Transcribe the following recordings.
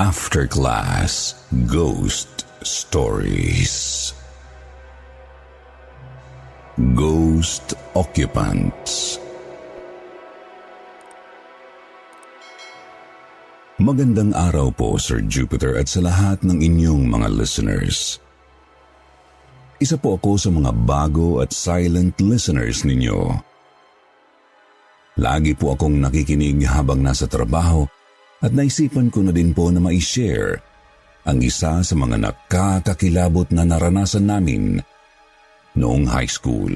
After Class Ghost Stories Ghost Occupants Magandang araw po Sir Jupiter at sa lahat ng inyong mga listeners. Isa po ako sa mga bago at silent listeners ninyo. Lagi po akong nakikinig habang nasa trabaho at naisipan ko na din po na ma-share ang isa sa mga nakakakilabot na naranasan namin noong high school.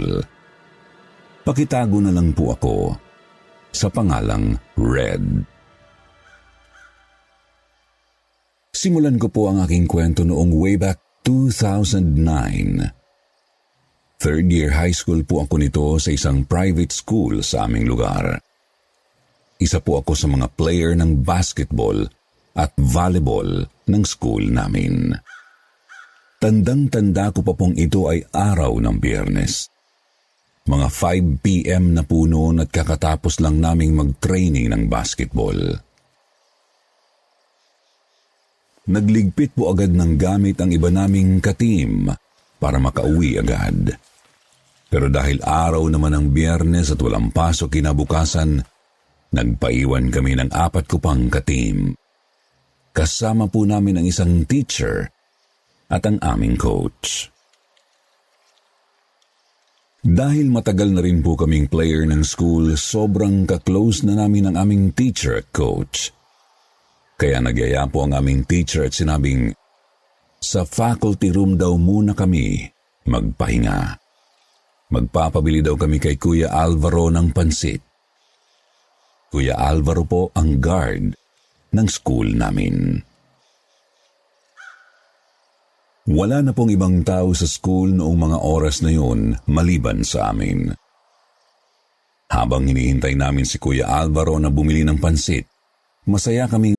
Pakitago na lang po ako sa pangalang Red. Simulan ko po ang aking kwento noong way back 2009. Third year high school po ako nito sa isang private school sa aming lugar. Isa po ako sa mga player ng basketball at volleyball ng school namin. Tandang-tanda ko pa pong ito ay araw ng biyernes. Mga 5 p.m. na po noon at kakatapos lang naming mag-training ng basketball. Nagligpit po agad ng gamit ang iba naming katim para makauwi agad. Pero dahil araw naman ng biyernes at walang pasok kinabukasan, Nagpaiwan kami ng apat ko pang katim. Kasama po namin ang isang teacher at ang aming coach. Dahil matagal na rin po kaming player ng school, sobrang ka-close na namin ang aming teacher at coach. Kaya nagyaya po ang aming teacher at sinabing, sa faculty room daw muna kami magpahinga. Magpapabili daw kami kay Kuya Alvaro ng pansit. Kuya Alvaro po ang guard ng school namin. Wala na pong ibang tao sa school noong mga oras na yun maliban sa amin. Habang hinihintay namin si Kuya Alvaro na bumili ng pansit, masaya kaming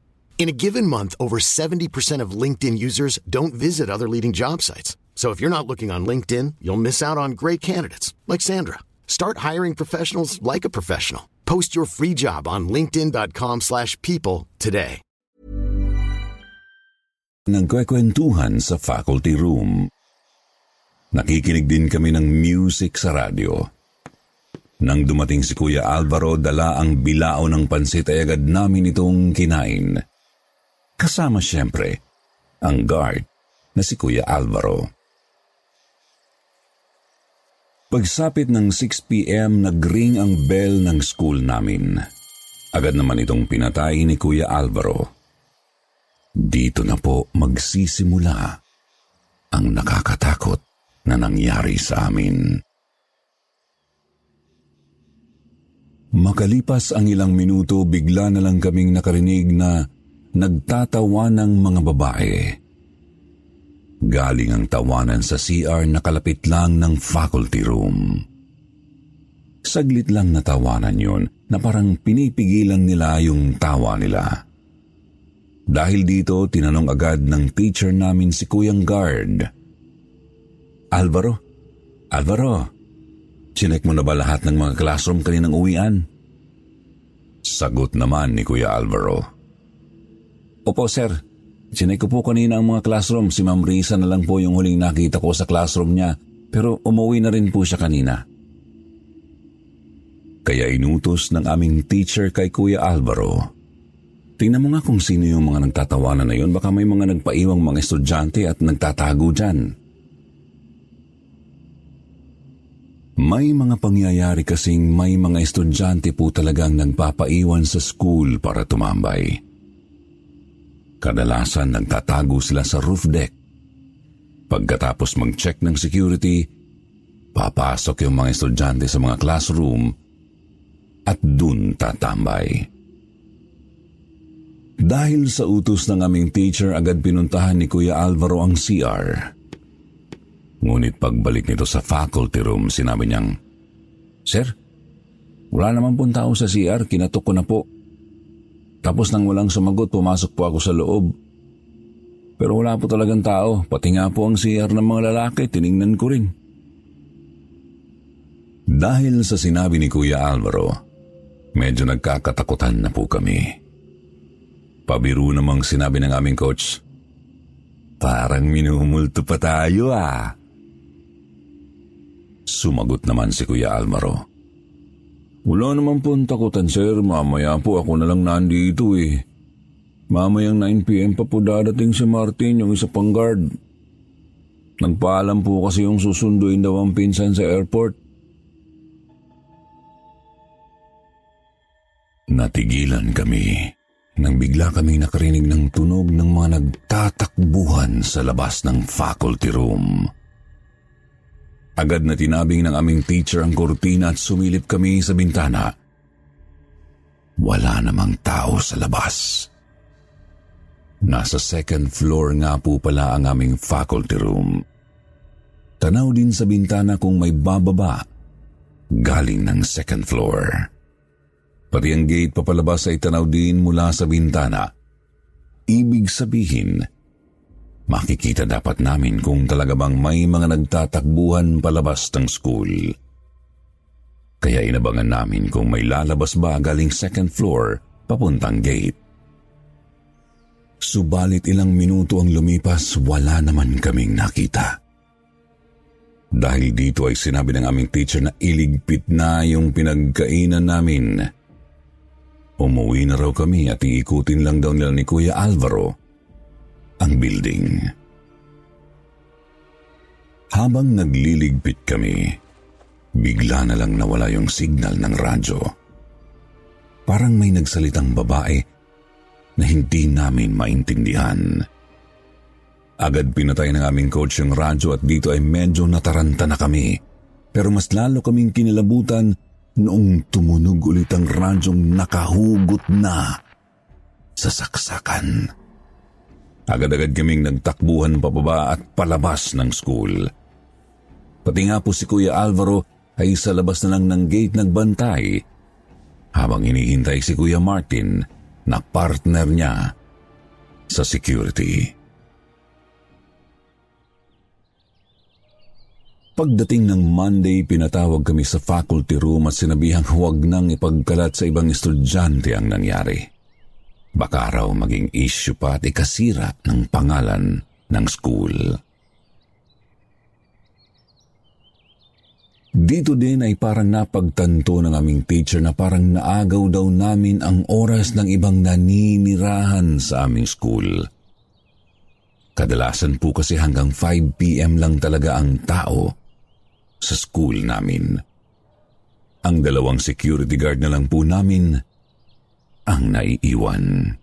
In a given month, over 70% of LinkedIn users don't visit other leading job sites. So if you're not looking on LinkedIn, you'll miss out on great candidates like Sandra. Start hiring professionals like a professional. Post your free job on linkedin.com/people today. nagkwekwentuhan sa faculty room. Nakikinig din kami ng music sa radyo. Nang dumating si Kuya Alvaro, dala ang bilao ng pansit ay agad namin itong kinain. Kasama siyempre ang guard na si Kuya Alvaro. Pagsapit ng 6pm, nagring ang bell ng school namin. Agad naman itong pinatay ni Kuya Alvaro. Dito na po magsisimula ang nakakatakot na nangyari sa amin. Makalipas ang ilang minuto, bigla na lang kaming nakarinig na nagtatawa ng mga babae. Galing ang tawanan sa CR na kalapit lang ng faculty room. Saglit lang na tawanan yun na parang pinipigilan nila yung tawa nila. Dahil dito, tinanong agad ng teacher namin si Kuyang Guard. Alvaro, Alvaro, Chinek mo na ba lahat ng mga classroom kaninang uwian? Sagot naman ni Kuya Alvaro. Opo sir, Chinek ko po kanina ang mga classroom. Si Ma'am Risa na lang po yung huling nakita ko sa classroom niya. Pero umuwi na rin po siya kanina. Kaya inutos ng aming teacher kay Kuya Alvaro. Tingnan mo nga kung sino yung mga nagtatawanan na yun. Baka may mga nagpaiwang mga estudyante at nagtatago dyan. May mga pangyayari kasing may mga estudyante po talagang nagpapaiwan sa school para tumambay. Kadalasan nagtatago sila sa roof deck. Pagkatapos mag-check ng security, papasok yung mga estudyante sa mga classroom at dun tatambay. Dahil sa utos ng aming teacher, agad pinuntahan ni Kuya Alvaro ang CR. Ngunit pagbalik nito sa faculty room, sinabi niyang, Sir, wala naman pong tao sa CR, kinatok ko na po. Tapos nang walang sumagot, pumasok po ako sa loob. Pero wala po talagang tao, pati nga po ang CR ng mga lalaki, tiningnan ko rin. Dahil sa sinabi ni Kuya Alvaro, medyo nagkakatakutan na po kami. Pabiru namang sinabi ng aming coach, Parang minumulto pa tayo ah. Sumagot naman si Kuya Alvaro. Wala naman po ang takutan sir, mamaya po ako na lang nandito eh. Mamayang 9pm pa po dadating si Martin yung isa pang guard. Nagpaalam po kasi yung susunduin daw ang pinsan sa airport. Natigilan kami nang bigla kaming nakarinig ng tunog ng mga nagtatakbuhan sa labas ng faculty room. Agad na tinabing ng aming teacher ang kortina at sumilip kami sa bintana. Wala namang tao sa labas. Nasa second floor nga po pala ang aming faculty room. Tanaw din sa bintana kung may bababa galing ng second floor. Pati ang gate papalabas ay tanaw din mula sa bintana. Ibig sabihin, Makikita dapat namin kung talaga bang may mga nagtatakbuhan palabas ng school. Kaya inabangan namin kung may lalabas ba galing second floor papuntang gate. Subalit ilang minuto ang lumipas, wala naman kaming nakita. Dahil dito ay sinabi ng aming teacher na iligpit na yung pinagkainan namin. Umuwi na raw kami at iikutin lang daw nila ni Kuya Alvaro ang building. Habang nagliligpit kami, bigla na lang nawala yung signal ng radyo. Parang may nagsalitang babae na hindi namin maintindihan. Agad pinatay ng aming coach yung radyo at dito ay medyo nataranta na kami. Pero mas lalo kaming kinilabutan noong tumunog ulit ang radyong nakahugot na sa saksakan. Agad-agad kaming nagtakbuhan pababa at palabas ng school. Pati nga po si Kuya Alvaro ay sa labas na lang ng gate nagbantay habang hinihintay si Kuya Martin na partner niya sa security. Pagdating ng Monday, pinatawag kami sa faculty room at sinabihang huwag nang ipagkalat sa ibang estudyante ang nangyari. Baka raw maging issue pa at ikasira ng pangalan ng school. Dito din ay parang napagtanto ng aming teacher na parang naagaw daw namin ang oras ng ibang naninirahan sa aming school. Kadalasan po kasi hanggang 5pm lang talaga ang tao sa school namin. Ang dalawang security guard na lang po namin ang naiiwan.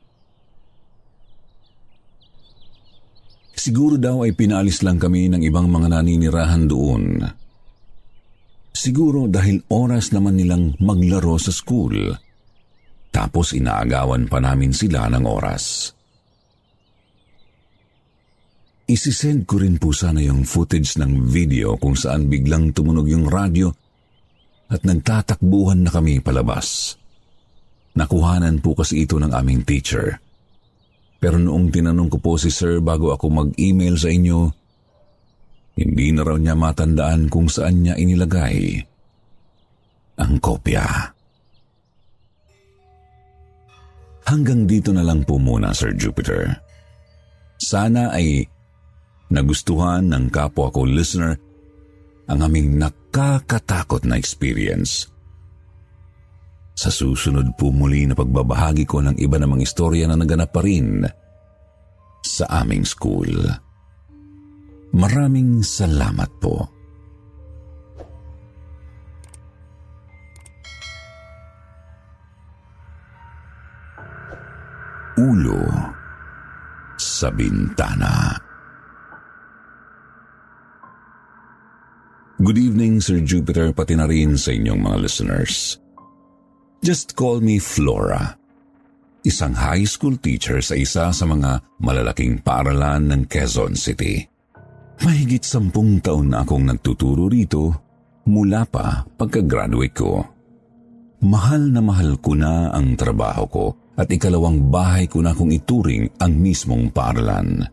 Siguro daw ay pinalis lang kami ng ibang mga naninirahan doon. Siguro dahil oras naman nilang maglaro sa school. Tapos inaagawan pa namin sila ng oras. Isisend ko rin po sana yung footage ng video kung saan biglang tumunog yung radyo at nagtatakbuhan na kami palabas. Nakuhanan po kasi ito ng aming teacher. Pero noong tinanong ko po si sir bago ako mag-email sa inyo, hindi na raw niya matandaan kung saan niya inilagay ang kopya. Hanggang dito na lang po muna, Sir Jupiter. Sana ay nagustuhan ng kapwa ko listener ang aming nakakatakot na experience. Sa susunod po muli na pagbabahagi ko ng iba namang istorya na naganap pa rin sa aming school. Maraming salamat po. ulo sa bintana. Good evening, Sir Jupiter, pati na rin sa inyong mga listeners. Just call me Flora. Isang high school teacher sa isa sa mga malalaking paaralan ng Quezon City. Mahigit sampung taon na akong nagtuturo rito mula pa pagka-graduate ko. Mahal na mahal ko na ang trabaho ko at ikalawang bahay ko na kung ituring ang mismong paaralan.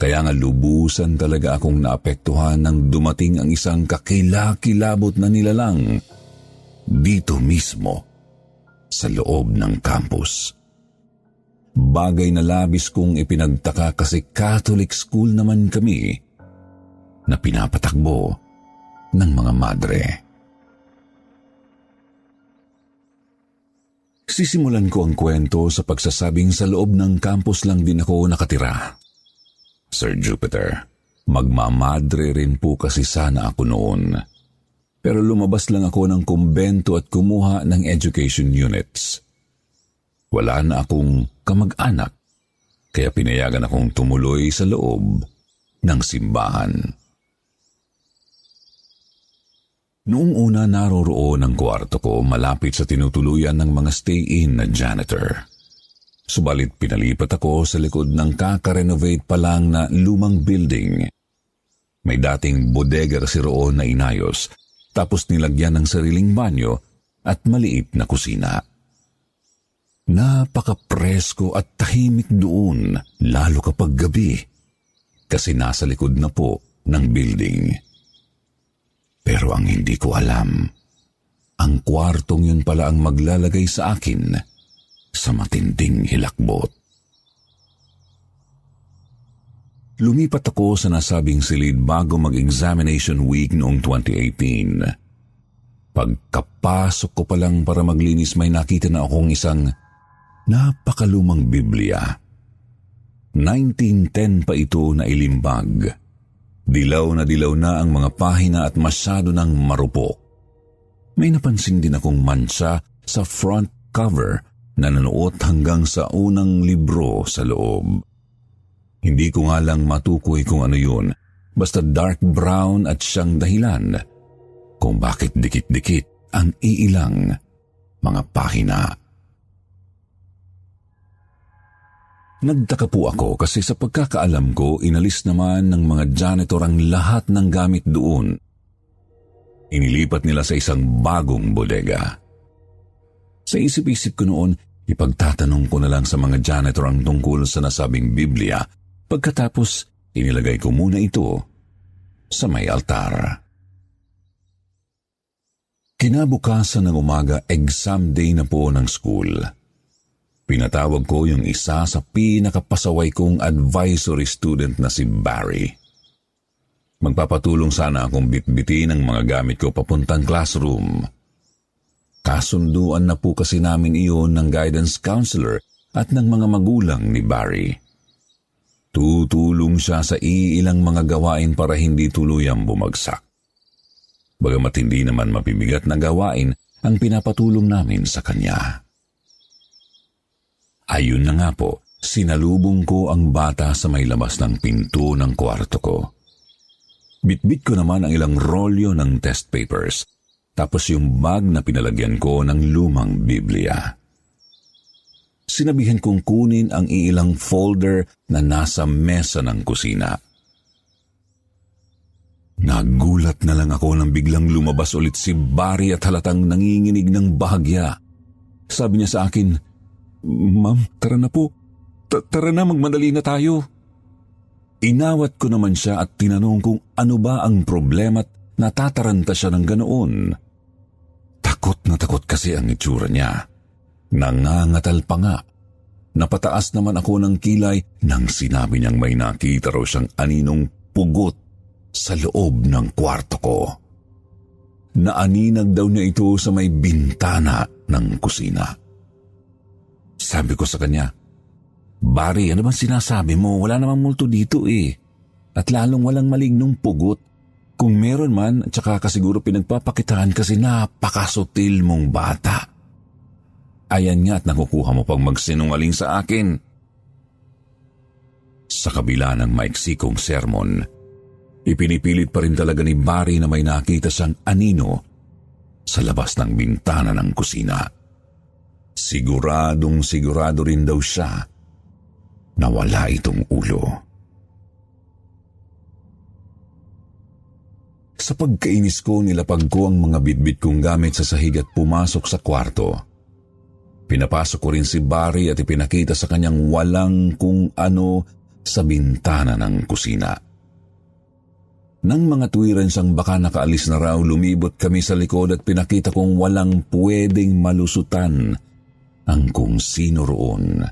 Kaya nga lubusan talaga akong naapektuhan nang dumating ang isang kakilakilabot na nilalang dito mismo sa loob ng campus. Bagay na labis kong ipinagtaka kasi Catholic school naman kami na pinapatakbo ng mga madre. Sisimulan ko ang kwento sa pagsasabing sa loob ng campus lang din ako nakatira. Sir Jupiter, magmamadre rin po kasi sana ako noon. Pero lumabas lang ako ng kumbento at kumuha ng education units. Wala na akong kamag-anak, kaya pinayagan akong tumuloy sa loob ng simbahan. Noong una naroroon ang kwarto ko malapit sa tinutuluyan ng mga stay-in na janitor. Subalit pinalipat ako sa likod ng kaka-renovate pa lang na lumang building. May dating bodega kasi roon na inayos, tapos nilagyan ng sariling banyo at maliit na kusina. Napaka-presko at tahimik doon, lalo kapag gabi, kasi nasa likod na po ng building. Pero ang hindi ko alam, ang kwartong yun pala ang maglalagay sa akin sa matinding hilakbot. Lumipat ako sa nasabing silid bago mag-examination week noong 2018. Pagkapasok ko pa lang para maglinis may nakita na akong isang napakalumang Biblia. 1910 pa ito na ilimbag. Dilaw na dilaw na ang mga pahina at masyado ng marupok. May napansin din akong mansa sa front cover na nanuot hanggang sa unang libro sa loob. Hindi ko nga lang matukoy kung ano yun, basta dark brown at siyang dahilan kung bakit dikit-dikit ang iilang mga pahina. Nagtaka po ako kasi sa pagkakaalam ko, inalis naman ng mga janitor ang lahat ng gamit doon. Inilipat nila sa isang bagong bodega. Sa isip-isip ko noon, ipagtatanong ko na lang sa mga janitor ang tungkol sa nasabing Biblia pagkatapos inilagay ko muna ito sa may altar. Kinabukasan ng umaga, exam day na po ng school. Pinatawag ko yung isa sa pinakapasaway kong advisory student na si Barry. Magpapatulong sana akong bitbitin ang mga gamit ko papuntang classroom. Kasunduan na po kasi namin iyon ng guidance counselor at ng mga magulang ni Barry. Tutulong siya sa iilang mga gawain para hindi tuluyang bumagsak. Bagamat hindi naman mapibigat na gawain ang pinapatulong namin sa kanya. Ayun na nga po, sinalubong ko ang bata sa may labas ng pinto ng kwarto ko. Bitbit ko naman ang ilang rolyo ng test papers, tapos yung bag na pinalagyan ko ng lumang Biblia. Sinabihan kong kunin ang ilang folder na nasa mesa ng kusina. Nagulat na lang ako nang biglang lumabas ulit si Barry at halatang nanginginig ng bahagya. Sabi niya sa akin, Ma'am, tara na po. T- tara na, magmadali na tayo. Inawat ko naman siya at tinanong kung ano ba ang problema at natataranta siya ng ganoon. Takot na takot kasi ang itsura niya. Nangangatal pa nga. Napataas naman ako ng kilay nang sinabi niyang may nakita raw siyang aninong pugot sa loob ng kwarto ko. Naaninag daw niya ito sa may bintana ng kusina. Sabi ko sa kanya, Bari, ano bang sinasabi mo? Wala namang multo dito eh. At lalong walang malignong pugot. Kung meron man, tsaka kasiguro pinagpapakitaan kasi napakasutil mong bata. Ayan nga at nakukuha mo pang magsinungaling sa akin. Sa kabila ng maiksikong sermon, ipinipilit pa rin talaga ni Barry na may nakita siyang anino sa labas ng bintana ng kusina. Siguradong sigurado rin daw siya na wala itong ulo. Sa pagkainis ko, nilapag ko ang mga bitbit kong gamit sa sahig at pumasok sa kwarto. Pinapasok ko rin si Barry at ipinakita sa kanyang walang kung ano sa bintana ng kusina. Nang mga tuwiran siyang baka nakaalis na raw, lumibot kami sa likod at pinakita kong walang pwedeng malusutan ang kung sino roon.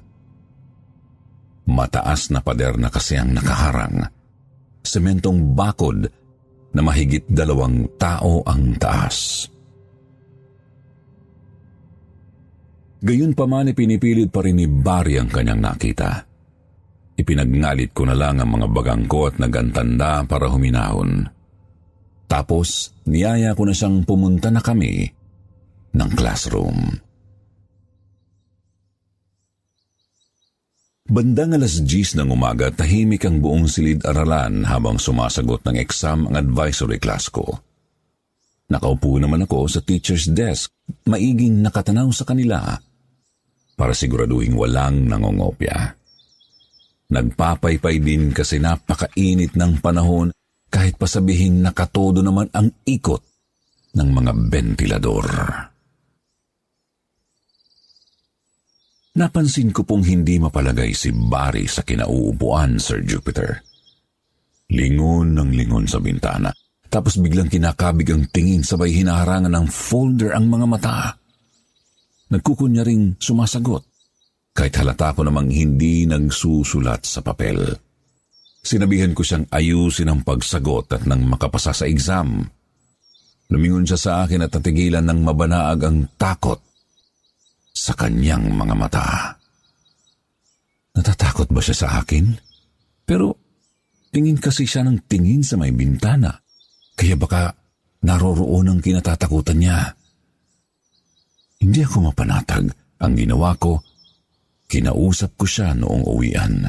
Mataas na pader na kasi ang nakaharang. Sementong bakod na mahigit dalawang tao ang taas. Gayun pa man ipinipilit pa rin ni Barry ang kanyang nakita. Ipinagngalit ko na lang ang mga bagang ko at nagantanda para huminahon. Tapos, niyaya ko na siyang pumunta na kami ng classroom. Bandang alas 10 ng umaga, tahimik ang buong silid-aralan habang sumasagot ng exam ang advisory class ko. Nakaupo naman ako sa teacher's desk, maiging nakatanaw sa kanila para siguraduhin walang nangongopya. Nagpapaypay din kasi napakainit ng panahon kahit pasabihin nakatodo naman ang ikot ng mga ventilador. Napansin ko pong hindi mapalagay si Barry sa kinauupuan, Sir Jupiter. Lingon ng lingon sa bintana. Tapos biglang kinakabig ang tingin sabay hinaharangan ng folder ang mga mata. Nagkukunya ring sumasagot. Kahit halata ko namang hindi nagsusulat sa papel. Sinabihan ko siyang ayusin ang pagsagot at nang makapasa sa exam. Lumingon siya sa akin at tatigilan ng mabanaag ang takot sa kanyang mga mata. Natatakot ba siya sa akin? Pero tingin kasi siya ng tingin sa may bintana. Kaya baka naroroon ang kinatatakutan niya. Hindi ako mapanatag. Ang ginawa ko, kinausap ko siya noong uwian.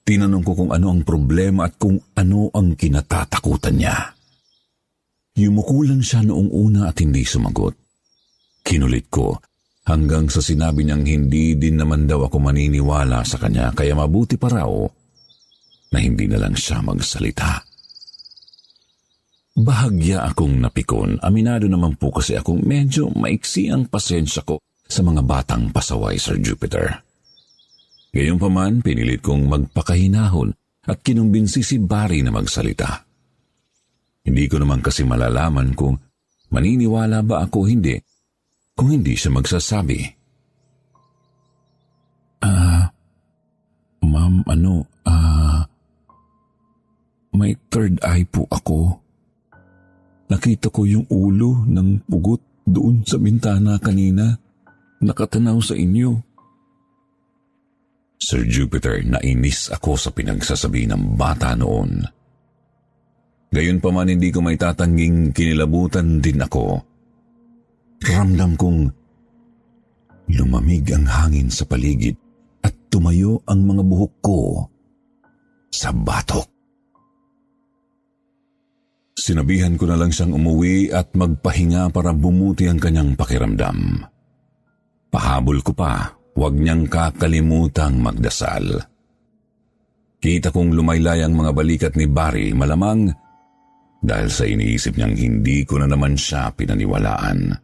Tinanong ko kung ano ang problema at kung ano ang kinatatakutan niya. Yumuko lang siya noong una at hindi sumagot. Kinulit ko hanggang sa sinabi niyang hindi din naman daw ako maniniwala sa kanya kaya mabuti pa raw na hindi na lang siya magsalita. Bahagya akong napikon. Aminado naman po kasi akong medyo maiksi ang pasensya ko sa mga batang pasaway, Sir Jupiter. Gayong paman, pinilit kong magpakahinahon at kinumbinsi si Barry na magsalita. Hindi ko naman kasi malalaman kung maniniwala ba ako hindi kung hindi siya magsasabi. Ah, uh, ma'am, ano, ah, uh, may third eye po ako. Nakita ko yung ulo ng pugot doon sa bintana kanina. Nakatanaw sa inyo. Sir Jupiter, nainis ako sa pinagsasabi ng bata noon. Gayon pa man hindi ko may tatangging kinilabutan din ako Ramdam kong lumamig ang hangin sa paligid at tumayo ang mga buhok ko sa batok. Sinabihan ko na lang siyang umuwi at magpahinga para bumuti ang kanyang pakiramdam. Pahabol ko pa, huwag niyang kakalimutang magdasal. Kita kong lumaylay ang mga balikat ni Barry, malamang dahil sa iniisip niyang hindi ko na naman siya pinaniwalaan.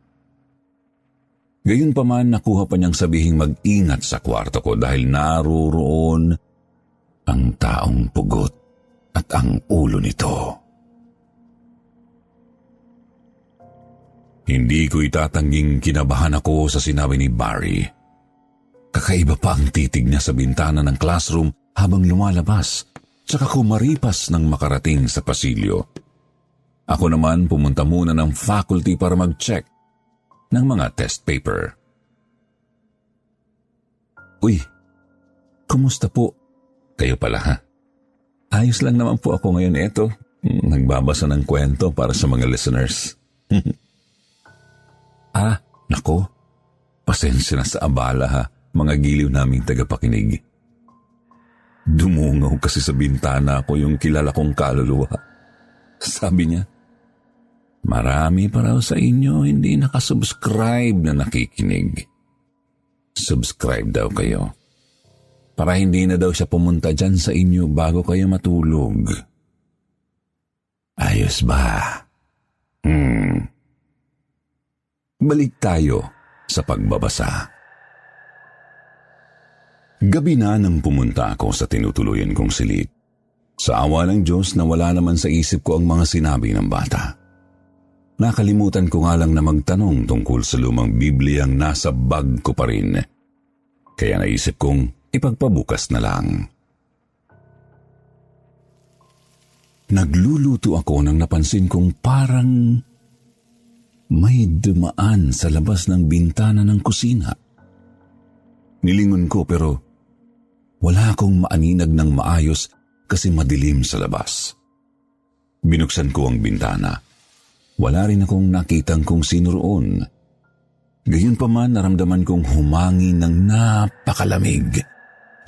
Gayun pa man nakuha pa niyang sabihing mag-ingat sa kwarto ko dahil naroroon ang taong pugot at ang ulo nito. Hindi ko itatangging kinabahan ako sa sinabi ni Barry. Kakaiba pa ang titig niya sa bintana ng classroom habang lumalabas, tsaka kumaripas ng makarating sa pasilyo. Ako naman pumunta muna ng faculty para mag-check ng mga test paper. Uy, kumusta po? Kayo pala ha? Ayos lang naman po ako ngayon. Eto, nagbabasa ng kwento para sa mga listeners. nako. Pasensya na sa abala ha, mga giliw naming tagapakinig. Dumungaw kasi sa bintana ko yung kilala kong kaluluwa. Sabi niya, marami pa raw sa inyo hindi nakasubscribe na nakikinig. Subscribe daw kayo para hindi na daw siya pumunta dyan sa inyo bago kayo matulog. Ayos ba? Hmm. Balik tayo sa pagbabasa. Gabi na nang pumunta ako sa tinutuluyan kong silid. Sa awa ng Diyos na wala naman sa isip ko ang mga sinabi ng bata. Nakalimutan ko nga lang na magtanong tungkol sa lumang Bibliyang nasa bag ko pa rin. Kaya naisip kong ipagpabukas na lang. Nagluluto ako nang napansin kong parang may dumaan sa labas ng bintana ng kusina. Nilingon ko pero wala akong maaninag ng maayos kasi madilim sa labas. Binuksan ko ang bintana. Wala rin akong nakitang kung sino roon. Gayunpaman naramdaman kong humangin ng napakalamig.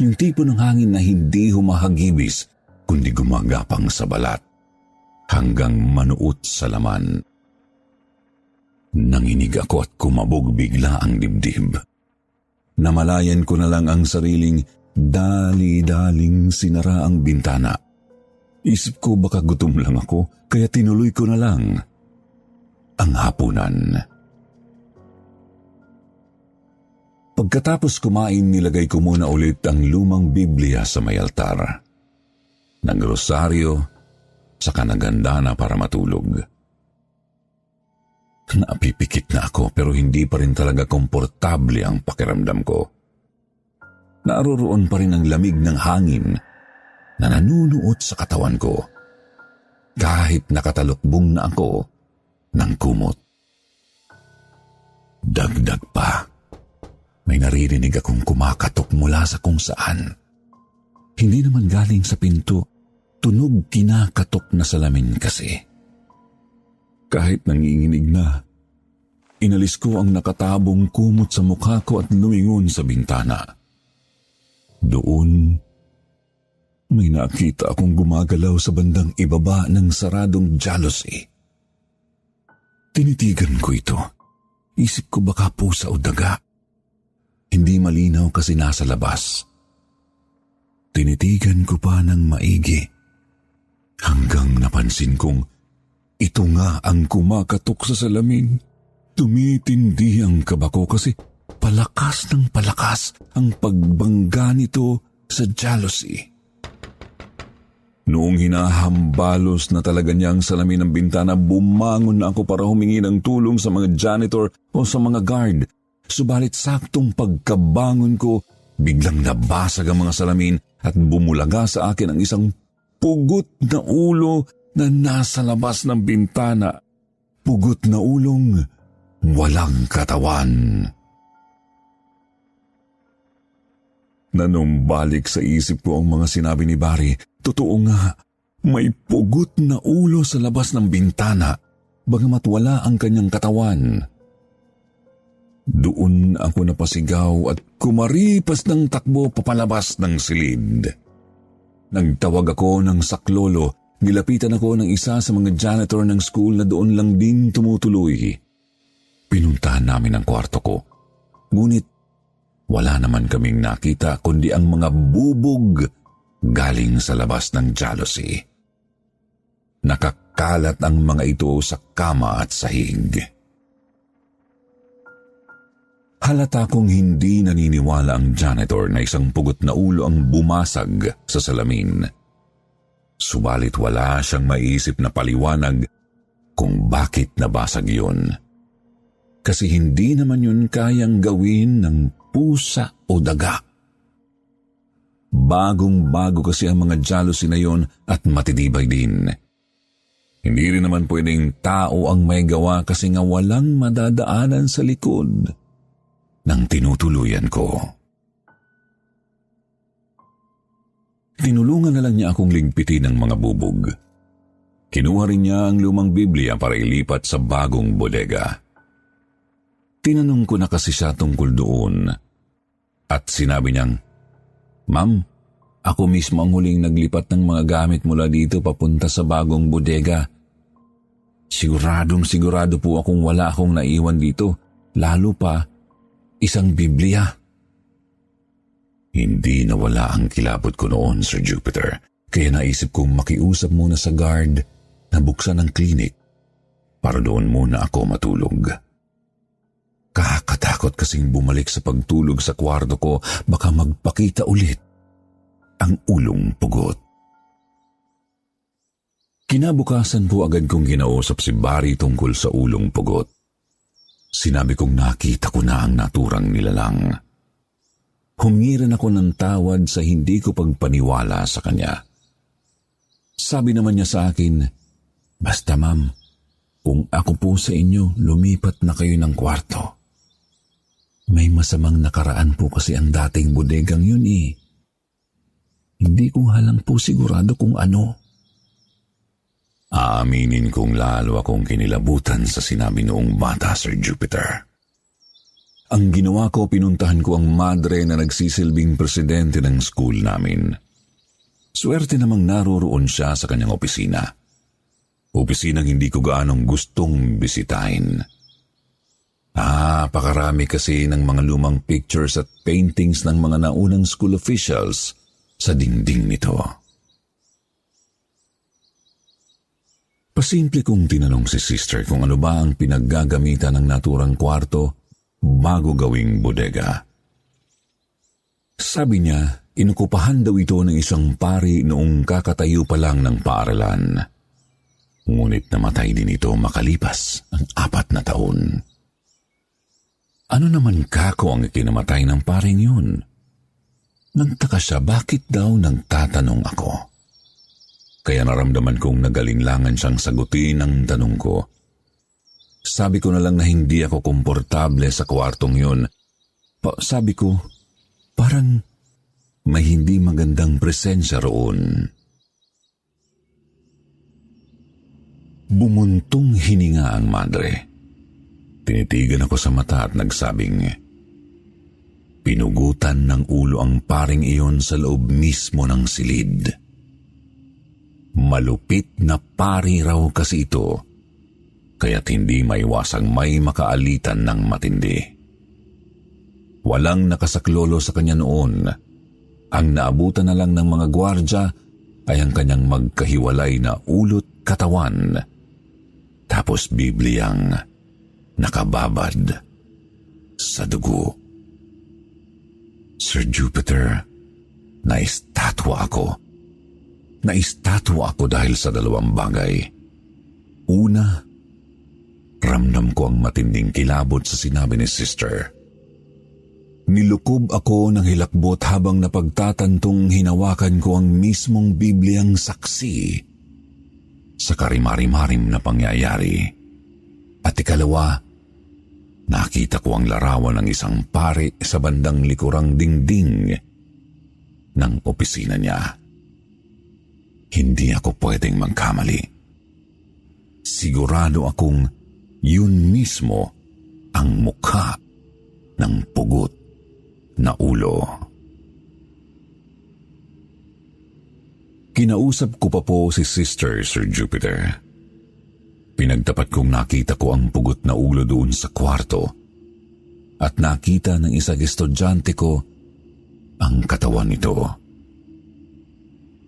Yung tipo ng hangin na hindi humahagibis, kundi gumagapang sa balat, hanggang manuot sa laman. Nanginig ako at kumabog bigla ang dibdib. Namalayan ko na lang ang sariling dali-daling sinara ang bintana. Isip ko baka gutom lang ako, kaya tinuloy ko na lang ang hapunan. Pagkatapos kumain, nilagay ko muna ulit ang lumang Biblia sa may altar. Nang rosaryo, saka naganda na para matulog. Napipikit na ako pero hindi pa rin talaga komportable ang pakiramdam ko. Naroroon pa rin ang lamig ng hangin na nanunuot sa katawan ko kahit nakatalukbong na ako ng kumot. Dagdag pa may naririnig akong kumakatok mula sa kung saan. Hindi naman galing sa pinto, tunog kinakatok na salamin kasi. Kahit nanginginig na, inalis ko ang nakatabong kumot sa mukha ko at lumingon sa bintana. Doon, may nakita akong gumagalaw sa bandang ibaba ng saradong jealousy. Tinitigan ko ito. Isip ko baka pusa o daga. Hindi malinaw kasi nasa labas. Tinitigan ko pa ng maigi hanggang napansin kong ito nga ang kumakatok sa salamin. Tumitindi ang kaba ko kasi palakas ng palakas ang pagbangga nito sa jealousy. Noong hinahambalos na talaga niya ang salamin ng bintana, bumangon na ako para humingi ng tulong sa mga janitor o sa mga guard Subalit saktong pagkabangon ko, biglang nabasag ang mga salamin at bumulaga sa akin ang isang pugot na ulo na nasa labas ng bintana. Pugot na ulong walang katawan. Nanumbalik sa isip ko ang mga sinabi ni Barry. Totoo nga, may pugot na ulo sa labas ng bintana, bagamat wala ang kanyang katawan. Doon ako napasigaw at kumaripas ng takbo papalabas ng silid. Nagtawag ako ng saklolo, nilapitan ako ng isa sa mga janitor ng school na doon lang din tumutuloy. Pinuntahan namin ang kwarto ko. Ngunit wala naman kaming nakita kundi ang mga bubog galing sa labas ng jealousy. Nakakalat ang mga ito sa kama at sahig. Halata kong hindi naniniwala ang janitor na isang pugot na ulo ang bumasag sa salamin. Subalit wala siyang maisip na paliwanag kung bakit nabasag yun. kasi hindi naman yun kayang gawin ng pusa o daga. Bagong-bago kasi ang mga jealousy na yon at matitibay din. Hindi rin naman pwedeng tao ang may gawa kasi nga walang madadaanan sa likod ng tinutuluyan ko. Tinulungan na lang niya akong ligpitin ng mga bubog. Kinuha rin niya ang lumang Biblia para ilipat sa bagong bodega. Tinanong ko na kasi siya tungkol doon at sinabi niyang, Ma'am, ako mismo ang huling naglipat ng mga gamit mula dito papunta sa bagong bodega. Siguradong sigurado po akong wala akong naiwan dito, lalo pa isang Biblia. Hindi nawala ang kilabot ko noon, Sir Jupiter, kaya naisip kong makiusap muna sa guard na buksan ang klinik para doon muna ako matulog. Kakatakot kasing bumalik sa pagtulog sa kwarto ko, baka magpakita ulit ang ulong pugot. Kinabukasan po agad kong ginausap si Barry tungkol sa ulong pugot. Sinabi kong nakita ko na ang naturang nilalang. Humiran ako ng tawad sa hindi ko pagpaniwala sa kanya. Sabi naman niya sa akin, Basta ma'am, kung ako po sa inyo, lumipat na kayo ng kwarto. May masamang nakaraan po kasi ang dating bodegang yun eh. Hindi ko halang po sigurado kung ano. Aaminin kong lalo akong kinilabutan sa sinabi noong bata, Sir Jupiter. Ang ginawa ko, pinuntahan ko ang madre na nagsisilbing presidente ng school namin. Swerte namang naroroon siya sa kanyang opisina. Opisinang hindi ko gaanong gustong bisitahin. Napakarami kasi ng mga lumang pictures at paintings ng mga naunang school officials sa dingding nito. Pasimple kong tinanong si sister kung ano ba ang pinaggagamitan ng naturang kwarto bago gawing bodega. Sabi niya, inukupahan daw ito ng isang pari noong kakatayo pa lang ng paaralan. Ngunit namatay din ito makalipas ang apat na taon. Ano naman kako ang ikinamatay ng paring yun? Nagtaka siya bakit daw nang tatanong ako. Kaya naramdaman kong nagalinlangan siyang sagutin ang tanong ko. Sabi ko na lang na hindi ako komportable sa kwartong yun. Pa, sabi ko, parang may hindi magandang presensya roon. Bumuntong hininga ang madre. Tinitigan ako sa mata at nagsabing, Pinugutan ng ulo ang paring iyon sa loob mismo ng silid. Malupit na pari raw kasi ito, kaya't hindi maiwasang may makaalitan ng matindi. Walang nakasaklolo sa kanya noon. Ang naabutan na lang ng mga gwardya ay ang kanyang magkahiwalay na ulot katawan. Tapos Bibliang nakababad sa dugo. Sir Jupiter, naistatwa ako. Naistatwa ako dahil sa dalawang bagay. Una, ramdam ko ang matinding kilabot sa sinabi ni sister. Nilukob ako ng hilakbot habang napagtatantong hinawakan ko ang mismong Bibliang saksi sa karimari-marim na pangyayari. At ikalawa, nakita ko ang larawan ng isang pari sa bandang likurang dingding ng opisina niya. Hindi ako pwedeng magkamali. Sigurado akong yun mismo ang mukha ng pugot na ulo. Kinausap ko pa po si Sister Sir Jupiter. Pinagtapat kong nakita ko ang pugot na ulo doon sa kwarto at nakita ng isang estudyante ko ang katawan nito.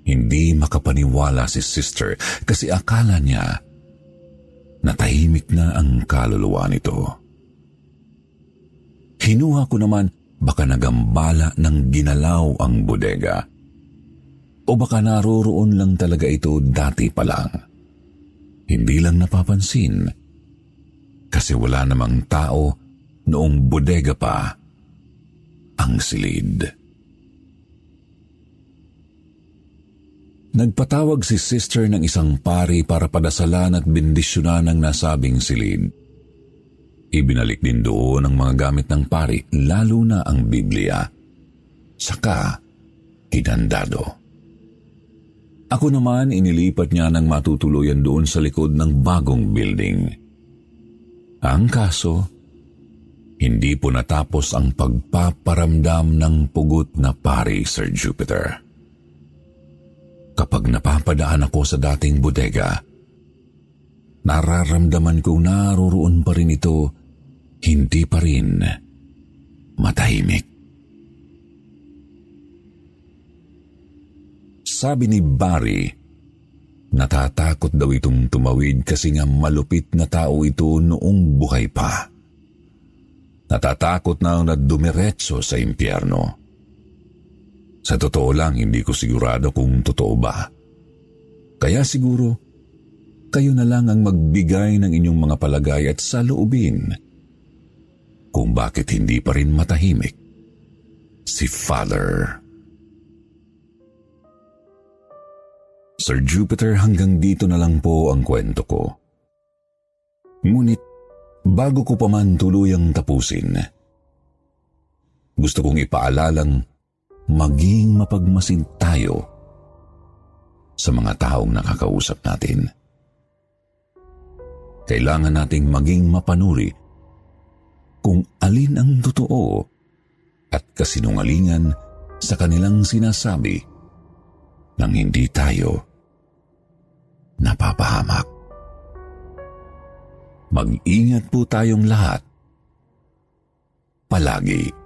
Hindi makapaniwala si sister kasi akala niya na tahimik na ang kaluluwa nito. Hinuha ko naman baka nagambala ng ginalaw ang bodega. O baka naroroon lang talaga ito dati pa lang. Hindi lang napapansin. kasi wala namang tao noong bodega pa ang silid. Nagpatawag si sister ng isang pari para padasalan at bendisyonan ang nasabing silid. Ibinalik din doon ang mga gamit ng pari, lalo na ang Biblia. Saka, kinandado. Ako naman inilipat niya ng matutuluyan doon sa likod ng bagong building. Ang kaso, hindi po natapos ang pagpaparamdam ng pugot na pari, Sir Jupiter. Kapag napapadaan ako sa dating bodega, nararamdaman kong naroroon pa rin ito, hindi pa rin matahimik. Sabi ni Barry, natatakot daw itong tumawid kasi nga malupit na tao ito noong buhay pa. Natatakot na na dumiretso sa impyerno. Sa totoo lang, hindi ko sigurado kung totoo ba. Kaya siguro, kayo na lang ang magbigay ng inyong mga palagay at saloobin kung bakit hindi pa rin matahimik si Father. Sir Jupiter, hanggang dito na lang po ang kwento ko. Ngunit, bago ko pa man tuluyang tapusin, gusto kong ipaalalang maging mapagmasid tayo sa mga taong nakakausap natin. Kailangan nating maging mapanuri kung alin ang totoo at kasinungalingan sa kanilang sinasabi nang hindi tayo napapahamak. Mag-ingat po tayong lahat. Palagi. Palagi.